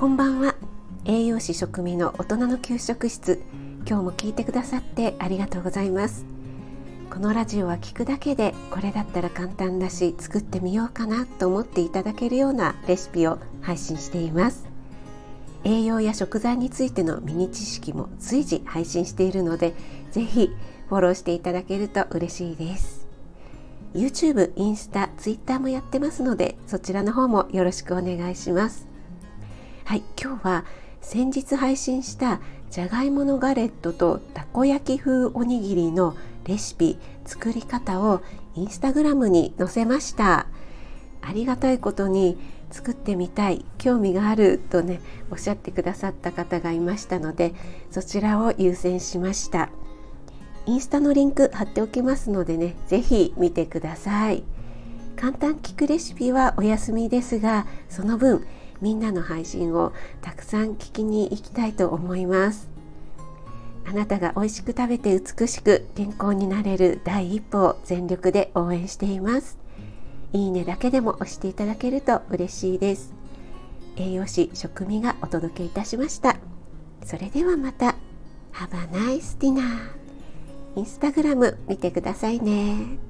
こんばんは。栄養士食味の大人の給食室。今日も聞いてくださってありがとうございます。このラジオは聞くだけでこれだったら簡単だし作ってみようかなと思っていただけるようなレシピを配信しています。栄養や食材についてのミニ知識も随時配信しているのでぜひフォローしていただけると嬉しいです。YouTube、インスタ、Twitter もやってますのでそちらの方もよろしくお願いします。はい今日は先日配信したじゃがいものガレットとたこ焼き風おにぎりのレシピ作り方をインスタグラムに載せました。ありがたいことに作ってみたい興味があるとねおっしゃってくださった方がいましたのでそちらを優先しました。インスタのリンク貼っておきますのでね是非見てください。簡単聞くレシピはお休みですがその分みんなの配信をたくさん聞きに行きたいと思います。あなたが美味しく食べて美しく健康になれる第一歩を全力で応援しています。いいねだけでも押していただけると嬉しいです。栄養士食味がお届けいたしました。それではまた。Have a nice dinner インスタグラム見てくださいね。